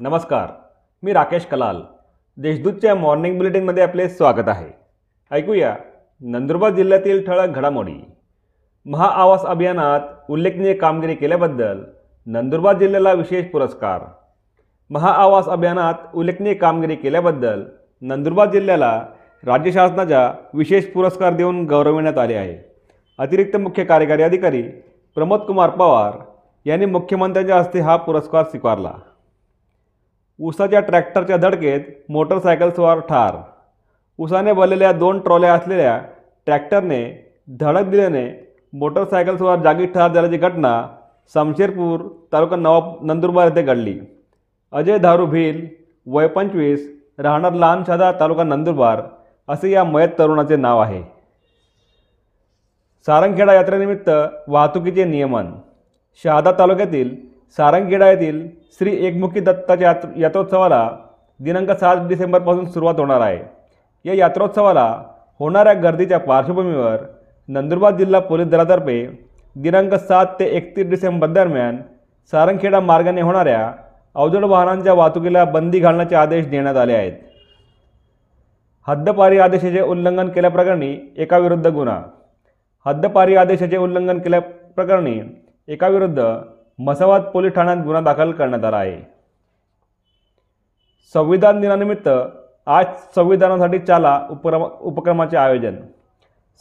नमस्कार मी राकेश कलाल. देशदूतच्या मॉर्निंग बुलेटिनमध्ये आपले स्वागत आहे. ऐकूया नंदुरबार जिल्ह्यातील ठळक घडामोडी. महाआवास अभियानात उल्लेखनीय कामगिरी केल्याबद्दल नंदुरबार जिल्ह्याला विशेष पुरस्कार. महाआवास अभियानात उल्लेखनीय कामगिरी केल्याबद्दल नंदुरबार जिल्ह्याला राज्य शासनाच्या विशेष पुरस्कार देऊन गौरविण्यात आले आहे. अतिरिक्त मुख्य कार्यकारी अधिकारी प्रमोद कुमार पवार यांनी मुख्यमंत्र्यांच्या हस्ते हा पुरस्कार स्वीकारला. उसाच्या ट्रॅक्टरच्या धडकेत मोटरसायकलस्वार ठार. उसाने भरलेल्या दोन ट्रॉल्या असलेल्या ट्रॅक्टरने धडक दिल्याने मोटरसायकलस्वार जागी ठार झाल्याची घटना समशेरपूर तालुका नवाब नंदुरबार येथे घडली. अजय धारू भिल वय पंचवीस राहणार लहान शहादा तालुका नंदुरबार असे या मयत तरुणाचे नाव आहे. सारंगखेडा यात्रेनिमित्त वाहतुकीचे नियमन. शहादा तालुक्यातील सारंगखेडा येथील श्री एकमुखी दत्ताच्या यात्र यात्रोत्सवाला दिनांक सात डिसेंबरपासून सुरुवात होणार आहे. या यात्रोत्सवाला होणाऱ्या गर्दीच्या पार्श्वभूमीवर नंदुरबार जिल्हा पोलीस दलातर्फे दिनांक सात ते एकतीस डिसेंबर दरम्यान सारंगखेडा मार्गाने होणाऱ्या अवजड वाहनांच्या वाहतुकीला बंदी घालण्याचे आदेश देण्यात आले आहेत. हद्दपारी आदेशाचे उल्लंघन केल्याप्रकरणी एकाविरुद्ध गुन्हा. हद्दपारी आदेशाचे उल्लंघन केल्याप्रकरणी एकाविरुद्ध मसावाद पोलीस ठाण्यात गुन्हा दाखल करण्यात आला आहे. संविधान दिनानिमित्त आज संविधानासाठी चाला उपक्रम उपक्रमाचे आयोजन.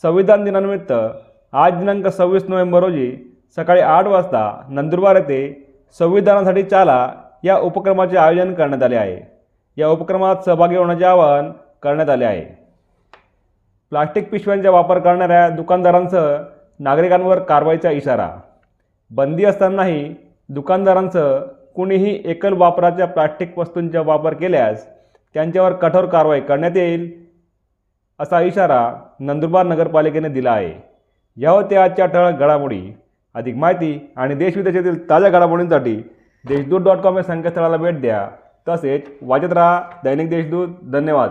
संविधान दिनानिमित्त आज दिनांक सव्वीस नोव्हेंबर रोजी सकाळी आठ वाजता नंदुरबार येथे संविधानासाठी चाला या उपक्रमाचे आयोजन करण्यात आले आहे. या उपक्रमात सहभागी होण्याचे आवाहन करण्यात आले आहे. प्लास्टिक पिशव्यांचा वापर करणाऱ्या दुकानदारांसह नागरिकांवर कारवाईचा इशारा. बंदी असतानाही दुकानदारांसह कुणीही एकल वापराच्या प्लास्टिक वस्तूंचा वापर केल्यास त्यांच्यावर कठोर कारवाई करण्यात येईल असा इशारा नंदुरबार नगरपालिकेने दिला आहे. या होत्या आजच्या ठळक घडामोडी अधिक माहिती आणि देशविदेशातील ताज्या घडामोडींसाठी देशदूत डॉट कॉम या संकेतस्थळाला भेट द्या. तसेच वाचत राहा दैनिक देशदूत. धन्यवाद.